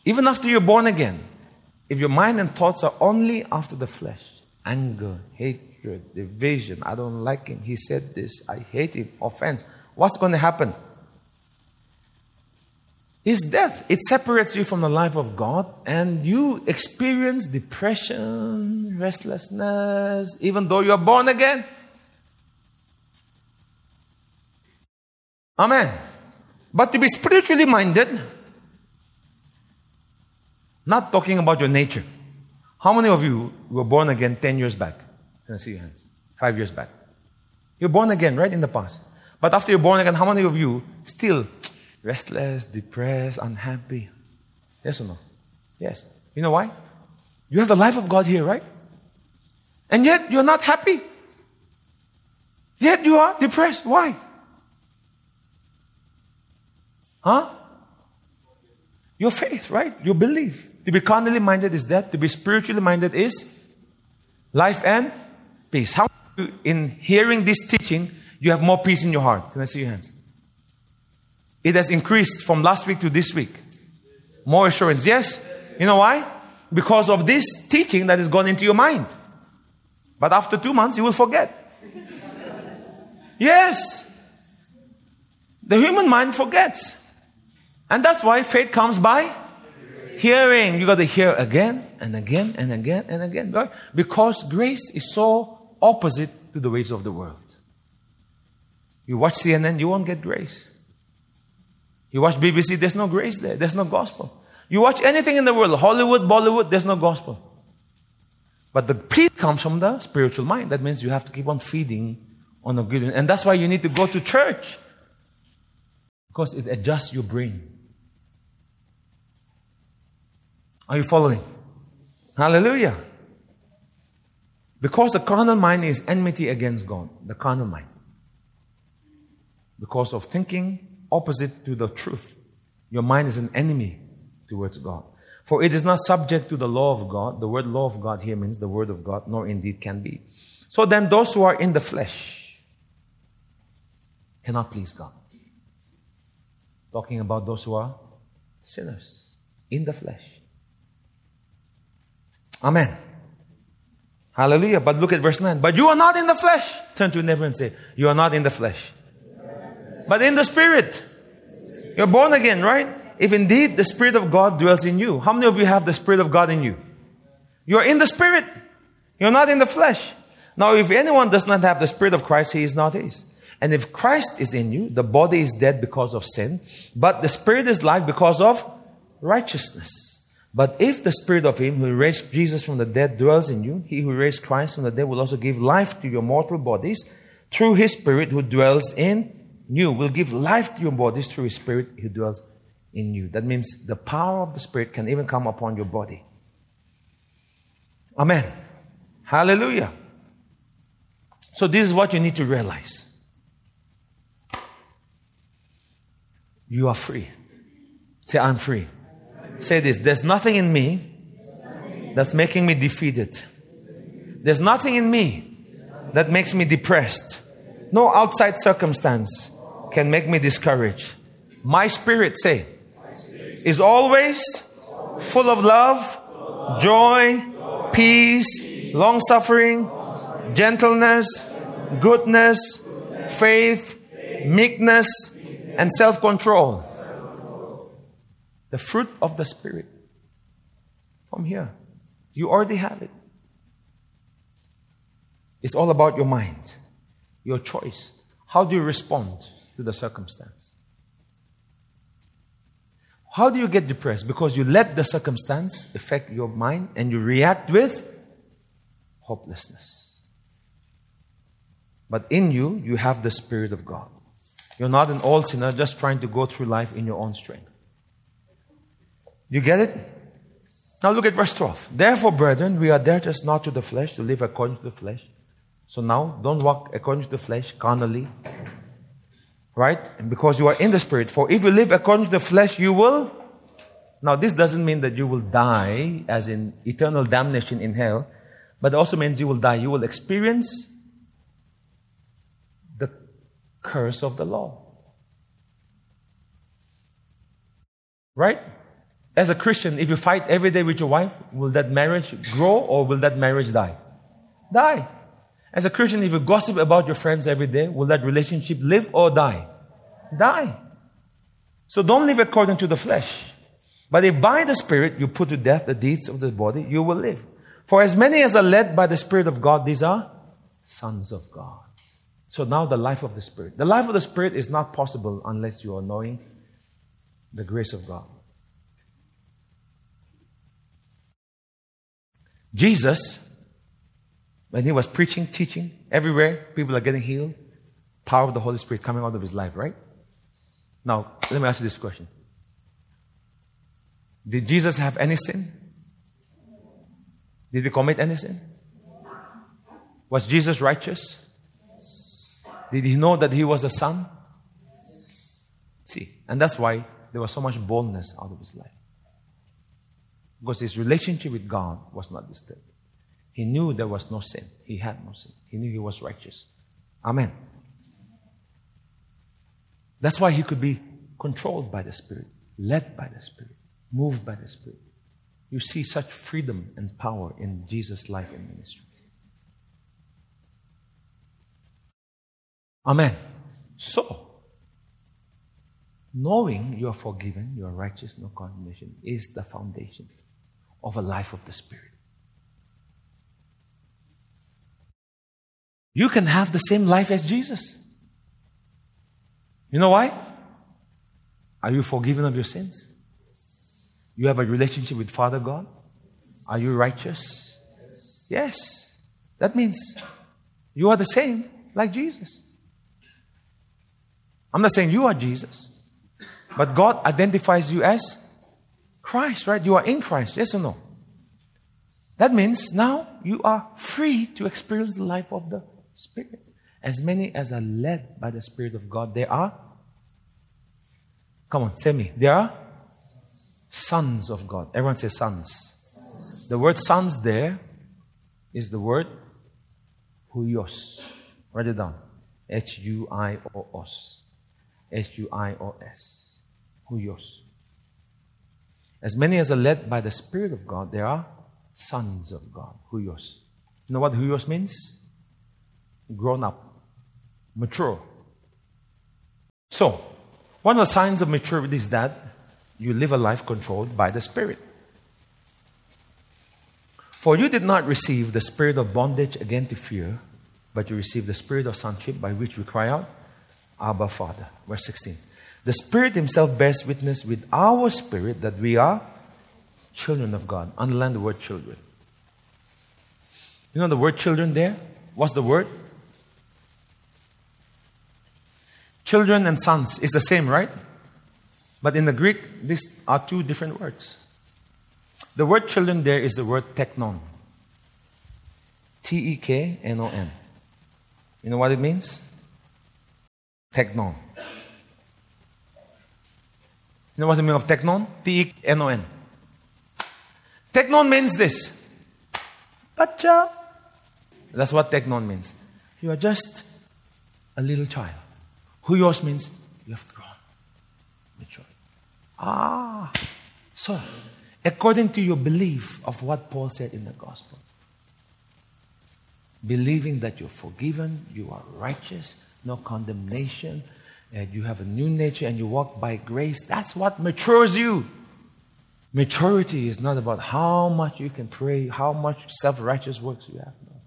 [SPEAKER 1] even after you're born again, if your mind and thoughts are only after the flesh, anger, hatred, division, I don't like him, he said this, I hate him, offense, what's going to happen? His death. It separates you from the life of God and you experience depression, restlessness, even though you're born again. Amen. But to be spiritually minded Not talking about your nature. How many of you were born again 10 years back? Can I see your hands? Five years back. You're born again, right? In the past. But after you're born again, how many of you still restless, depressed, unhappy? Yes or no? Yes. You know why? You have the life of God here, right? And yet you're not happy. Yet you are depressed. Why? Huh? Your faith, right? Your belief. To be carnally minded is death. To be spiritually minded is life and peace. How in hearing this teaching, you have more peace in your heart? Can I see your hands? It has increased from last week to this week. More assurance. Yes? You know why? Because of this teaching that has gone into your mind. But after two months, you will forget. yes. The human mind forgets. And that's why faith comes by hearing. You got to hear again and again and again and again. Because grace is so opposite to the ways of the world. You watch CNN, you won't get grace. You watch BBC, there's no grace there. There's no gospel. You watch anything in the world, Hollywood, Bollywood, there's no gospel. But the peace comes from the spiritual mind. That means you have to keep on feeding on a good. And that's why you need to go to church. Because it adjusts your brain. Are you following? Hallelujah. Because the carnal mind is enmity against God, the carnal mind. Because of thinking opposite to the truth, your mind is an enemy towards God. For it is not subject to the law of God. The word law of God here means the word of God, nor indeed can be. So then, those who are in the flesh cannot please God. Talking about those who are sinners in the flesh. Amen. Hallelujah. But look at verse 9. But you are not in the flesh. Turn to your neighbor and say, You are not in the flesh. But in the spirit. You're born again, right? If indeed the Spirit of God dwells in you. How many of you have the Spirit of God in you? You're in the Spirit. You're not in the flesh. Now, if anyone does not have the Spirit of Christ, he is not his. And if Christ is in you, the body is dead because of sin, but the Spirit is life because of righteousness. But if the spirit of him who raised Jesus from the dead dwells in you, he who raised Christ from the dead will also give life to your mortal bodies through his spirit who dwells in you. Will give life to your bodies through his spirit who dwells in you. That means the power of the spirit can even come upon your body. Amen. Hallelujah. So this is what you need to realize. You are free. Say, I'm free. Say this there's nothing in me that's making me defeated. There's nothing in me that makes me depressed. No outside circumstance can make me discouraged. My spirit, say, is always full of love, joy, peace, long suffering, gentleness, goodness, faith, meekness, and self control. The fruit of the Spirit. From here. You already have it. It's all about your mind, your choice. How do you respond to the circumstance? How do you get depressed? Because you let the circumstance affect your mind and you react with hopelessness. But in you, you have the Spirit of God. You're not an old sinner just trying to go through life in your own strength. You get it? Now look at verse 12. Therefore, brethren, we are debtors not to the flesh to live according to the flesh. So now, don't walk according to the flesh, carnally. Right? And because you are in the Spirit. For if you live according to the flesh, you will. Now, this doesn't mean that you will die, as in eternal damnation in hell, but it also means you will die. You will experience the curse of the law. Right? As a Christian, if you fight every day with your wife, will that marriage grow or will that marriage die? Die. As a Christian, if you gossip about your friends every day, will that relationship live or die? Die. So don't live according to the flesh. But if by the Spirit you put to death the deeds of the body, you will live. For as many as are led by the Spirit of God, these are sons of God. So now the life of the Spirit. The life of the Spirit is not possible unless you are knowing the grace of God. Jesus, when he was preaching, teaching, everywhere, people are getting healed. Power of the Holy Spirit coming out of his life, right? Now, let me ask you this question Did Jesus have any sin? Did he commit any sin? Was Jesus righteous? Did he know that he was a son? See, and that's why there was so much boldness out of his life. Because his relationship with God was not disturbed. He knew there was no sin. He had no sin. He knew he was righteous. Amen. That's why he could be controlled by the Spirit, led by the Spirit, moved by the Spirit. You see such freedom and power in Jesus' life and ministry. Amen. So, knowing you are forgiven, you are righteous, no condemnation, is the foundation of a life of the Spirit. You can have the same life as Jesus. You know why? Are you forgiven of your sins? You have a relationship with Father God? Are you righteous? Yes. That means you are the same like Jesus. I'm not saying you are Jesus, but God identifies you as Christ, right? You are in Christ, yes or no? That means now you are free to experience the life of the Spirit. As many as are led by the Spirit of God, they are. Come on, say me. They are sons of God. Everyone says sons. sons. The word sons there is the word huios. Write it down. H U I O S. H U I O S. Huios. As many as are led by the Spirit of God, they are sons of God. Huios. You know what huios means? Grown up, mature. So, one of the signs of maturity is that you live a life controlled by the Spirit. For you did not receive the spirit of bondage again to fear, but you received the spirit of sonship by which we cry out, Abba, Father. Verse 16. The Spirit Himself bears witness with our spirit that we are children of God. Underline the word children. You know the word children there? What's the word? Children and sons is the same, right? But in the Greek, these are two different words. The word children there is the word teknon. T E K N O N. You know what it means? Teknon. Know what's the meaning of teknon? T E N O N. Teknon means this. Bacha. That's what teknon means. You are just a little child. Huios means you have grown, matured. Ah. So, according to your belief of what Paul said in the gospel, believing that you're forgiven, you are righteous, no condemnation, and you have a new nature and you walk by grace, that's what matures you. Maturity is not about how much you can pray, how much self righteous works you have. No.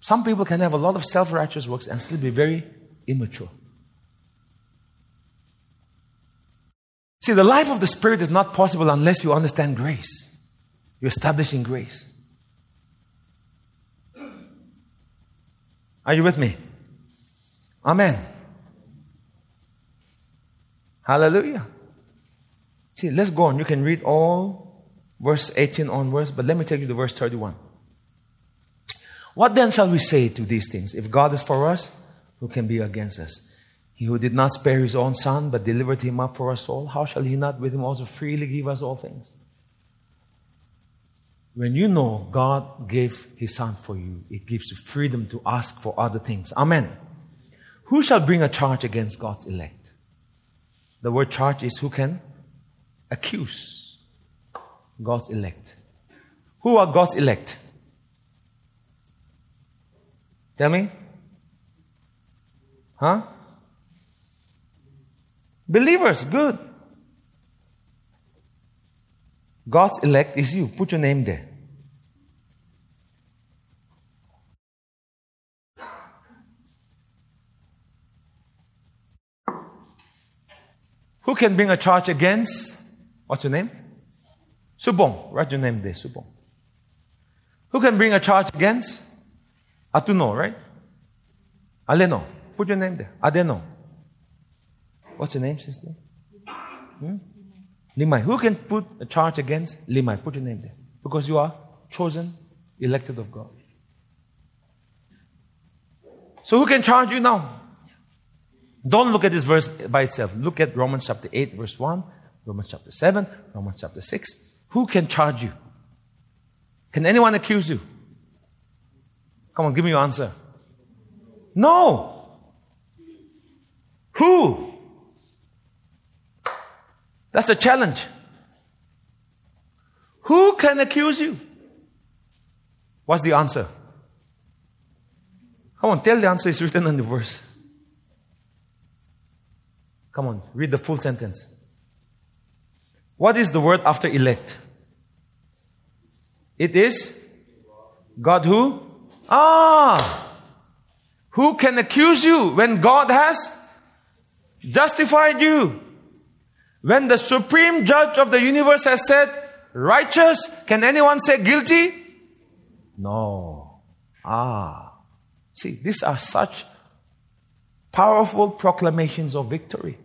[SPEAKER 1] Some people can have a lot of self righteous works and still be very immature. See, the life of the Spirit is not possible unless you understand grace. You're establishing grace. Are you with me? Amen. Hallelujah. See, let's go on. You can read all verse 18 onwards, but let me take you to verse 31. What then shall we say to these things? If God is for us, who can be against us? He who did not spare his own son, but delivered him up for us all, how shall he not with him also freely give us all things? When you know God gave his son for you, it gives you freedom to ask for other things. Amen. Who shall bring a charge against God's elect? The word charge is who can accuse God's elect. Who are God's elect? Tell me. Huh? Believers, good. God's elect is you. Put your name there. Who can bring a charge against? What's your name? Subong. Write your name there, Subong. Who can bring a charge against? Atuno, right? Aleno. Put your name there. Adeno. What's your name, sister? Hmm? Limai. Who can put a charge against Limai? Put your name there. Because you are chosen, elected of God. So who can charge you now? Don't look at this verse by itself. Look at Romans chapter 8, verse 1, Romans chapter 7, Romans chapter 6. Who can charge you? Can anyone accuse you? Come on, give me your answer. No. Who? That's a challenge. Who can accuse you? What's the answer? Come on, tell the answer is written in the verse. Come on, read the full sentence. What is the word after elect? It is God who? Ah! Who can accuse you when God has justified you? When the supreme judge of the universe has said, righteous, can anyone say guilty? No. Ah. See, these are such powerful proclamations of victory.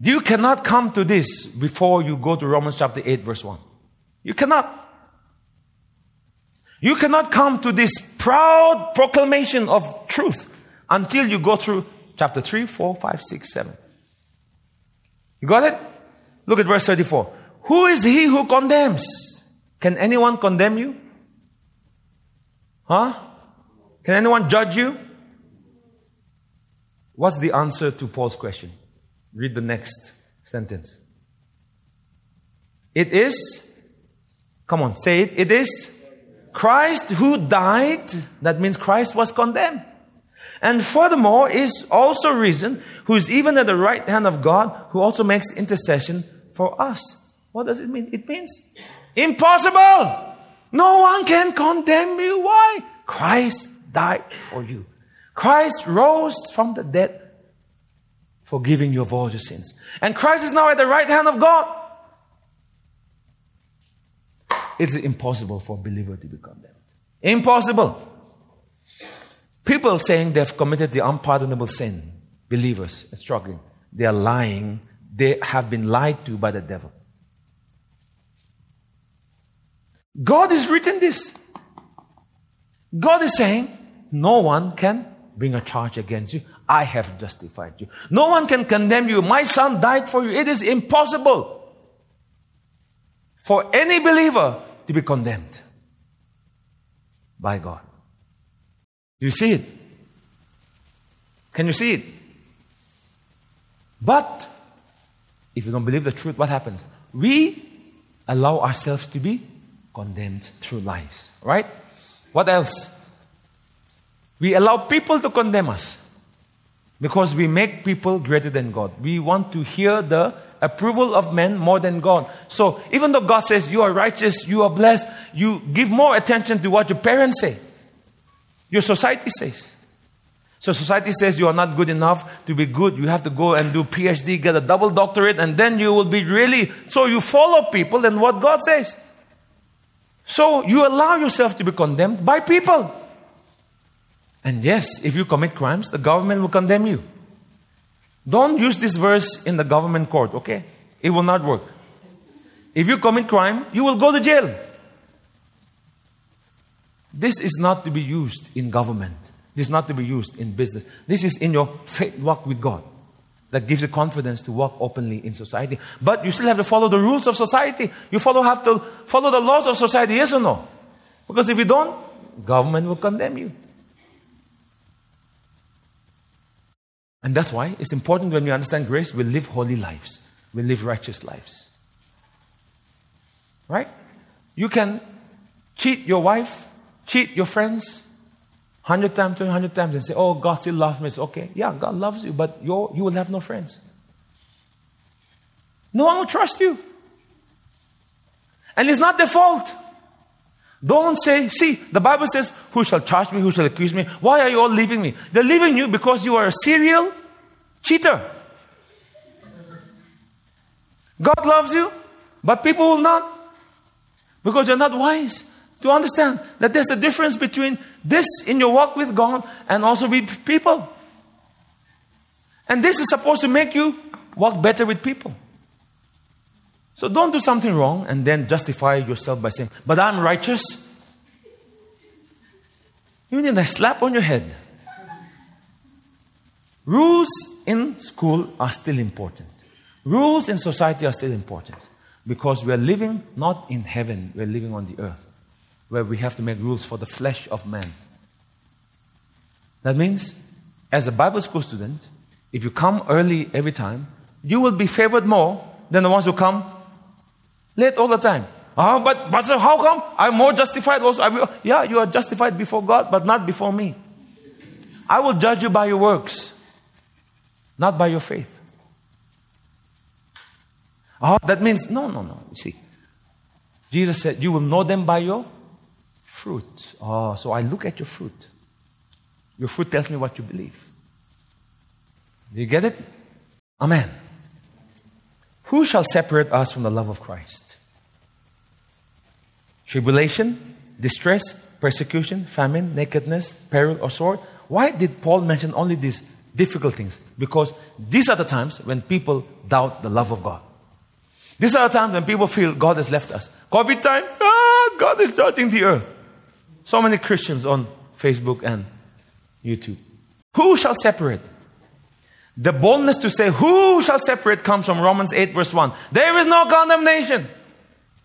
[SPEAKER 1] You cannot come to this before you go to Romans chapter 8, verse 1. You cannot. You cannot come to this proud proclamation of truth until you go through chapter 3, 4, 5, 6, 7. You got it? Look at verse 34. Who is he who condemns? Can anyone condemn you? Huh? Can anyone judge you? What's the answer to Paul's question? Read the next sentence. It is, come on, say it. It is Christ who died. That means Christ was condemned. And furthermore, is also risen, who is even at the right hand of God, who also makes intercession for us. What does it mean? It means impossible. No one can condemn you. Why? Christ died for you. Christ rose from the dead, forgiving you of all your sins. And Christ is now at the right hand of God. It's impossible for a believer to be condemned. Impossible. People saying they've committed the unpardonable sin, believers struggling, they are lying. They have been lied to by the devil. God is written this. God is saying, no one can bring a charge against you. I have justified you. No one can condemn you. My son died for you. It is impossible for any believer to be condemned by God. Do you see it? Can you see it? But if you don't believe the truth, what happens? We allow ourselves to be condemned through lies. Right? What else? We allow people to condemn us because we make people greater than God. We want to hear the approval of men more than God. So even though God says you are righteous, you are blessed, you give more attention to what your parents say, your society says. So society says you are not good enough to be good. You have to go and do PhD, get a double doctorate, and then you will be really. So you follow people and what God says. So you allow yourself to be condemned by people. And yes, if you commit crimes, the government will condemn you. Don't use this verse in the government court, okay? It will not work. If you commit crime, you will go to jail. This is not to be used in government. This is not to be used in business. This is in your faith walk with God that gives you confidence to walk openly in society. But you still have to follow the rules of society. You follow, have to follow the laws of society, yes or no? Because if you don't, government will condemn you. And that's why it's important when we understand grace, we live holy lives, we live righteous lives. Right? You can cheat your wife, cheat your friends, hundred times, two hundred times, and say, "Oh, God still loves me." It's okay, yeah, God loves you, but you you will have no friends. No one will trust you, and it's not their fault. Don't say, see, the Bible says, Who shall charge me? Who shall accuse me? Why are you all leaving me? They're leaving you because you are a serial cheater. God loves you, but people will not because you're not wise. to understand that there's a difference between this in your walk with God and also with people. And this is supposed to make you walk better with people. So don't do something wrong and then justify yourself by saying, But I'm righteous. You need a slap on your head. Rules in school are still important. Rules in society are still important because we are living not in heaven, we're living on the earth where we have to make rules for the flesh of man. That means, as a Bible school student, if you come early every time, you will be favored more than the ones who come late all the time. Oh, but, but how come? I'm more justified also. Will, yeah, you are justified before God, but not before me. I will judge you by your works, not by your faith. Oh, that means, no, no, no. You see, Jesus said, You will know them by your fruit. Oh, so I look at your fruit. Your fruit tells me what you believe. Do you get it? Amen. Who shall separate us from the love of Christ? Tribulation, distress, persecution, famine, nakedness, peril, or sword? Why did Paul mention only these difficult things? Because these are the times when people doubt the love of God. These are the times when people feel God has left us. COVID time, ah, God is judging the earth. So many Christians on Facebook and YouTube. Who shall separate? The boldness to say, Who shall separate comes from Romans 8, verse 1. There is no condemnation.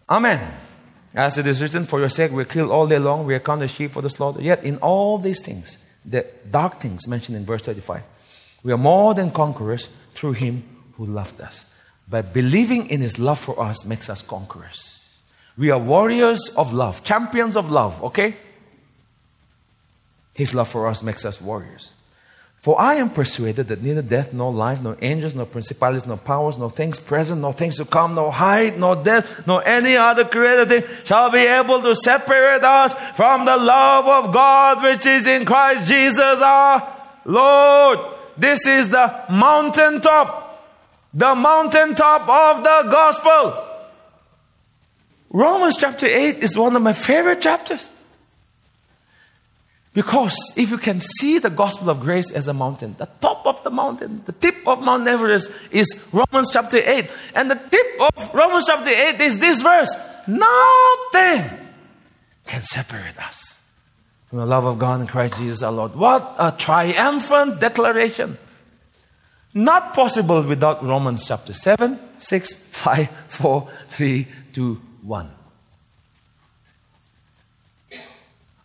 [SPEAKER 1] Amen. As it is written, For your sake we kill all day long, we are counted sheep for the slaughter. Yet in all these things, the dark things mentioned in verse 35, we are more than conquerors through him who loved us. But believing in his love for us makes us conquerors. We are warriors of love, champions of love, okay? His love for us makes us warriors. For I am persuaded that neither death, nor life, nor angels, nor principalities, nor powers, nor things present, nor things to come, nor height, nor depth, nor any other created thing shall be able to separate us from the love of God which is in Christ Jesus our Lord. This is the mountaintop, the mountaintop of the gospel. Romans chapter 8 is one of my favorite chapters. Because if you can see the gospel of grace as a mountain, the top of the mountain, the tip of Mount Everest is Romans chapter 8. And the tip of Romans chapter 8 is this verse Nothing can separate us from the love of God in Christ Jesus our Lord. What a triumphant declaration! Not possible without Romans chapter 7, 6, 5, 4, 3, 2, 1.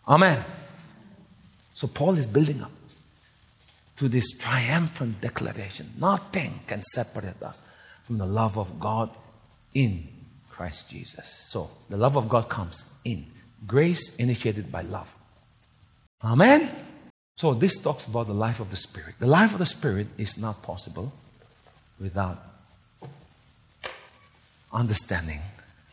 [SPEAKER 1] Amen. So Paul is building up to this triumphant declaration. Nothing can separate us from the love of God in Christ Jesus. So the love of God comes in. Grace initiated by love. Amen. So this talks about the life of the Spirit. The life of the Spirit is not possible without understanding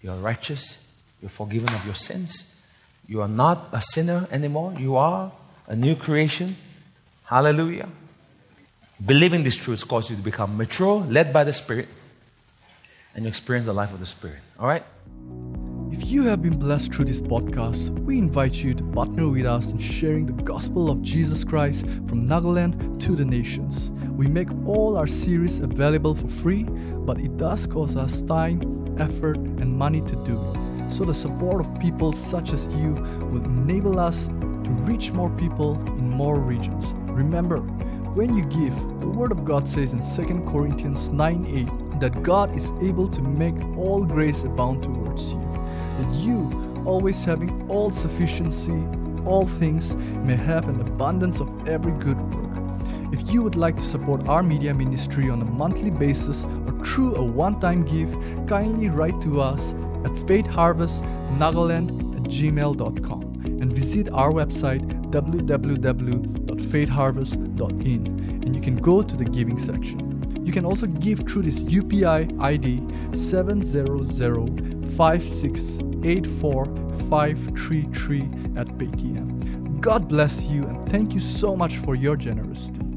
[SPEAKER 1] you are righteous, you're forgiven of your sins, you are not a sinner anymore, you are a new creation. Hallelujah. Believing these truths causes you to become mature, led by the Spirit, and you experience the life of the Spirit. All right?
[SPEAKER 2] If you have been blessed through this podcast, we invite you to partner with us in sharing the gospel of Jesus Christ from Nagaland to the nations. We make all our series available for free, but it does cost us time, effort, and money to do it. So the support of people such as you will enable us to reach more people in more regions. Remember, when you give, the Word of God says in 2 Corinthians 9 8 that God is able to make all grace abound towards you, that you, always having all sufficiency, all things, may have an abundance of every good work. If you would like to support our media ministry on a monthly basis or through a one time gift, kindly write to us at faithharvestnagaland at gmail.com and visit our website www.faithharvest.in and you can go to the giving section. You can also give through this UPI ID 70056845533 at Paytm. God bless you and thank you so much for your generosity.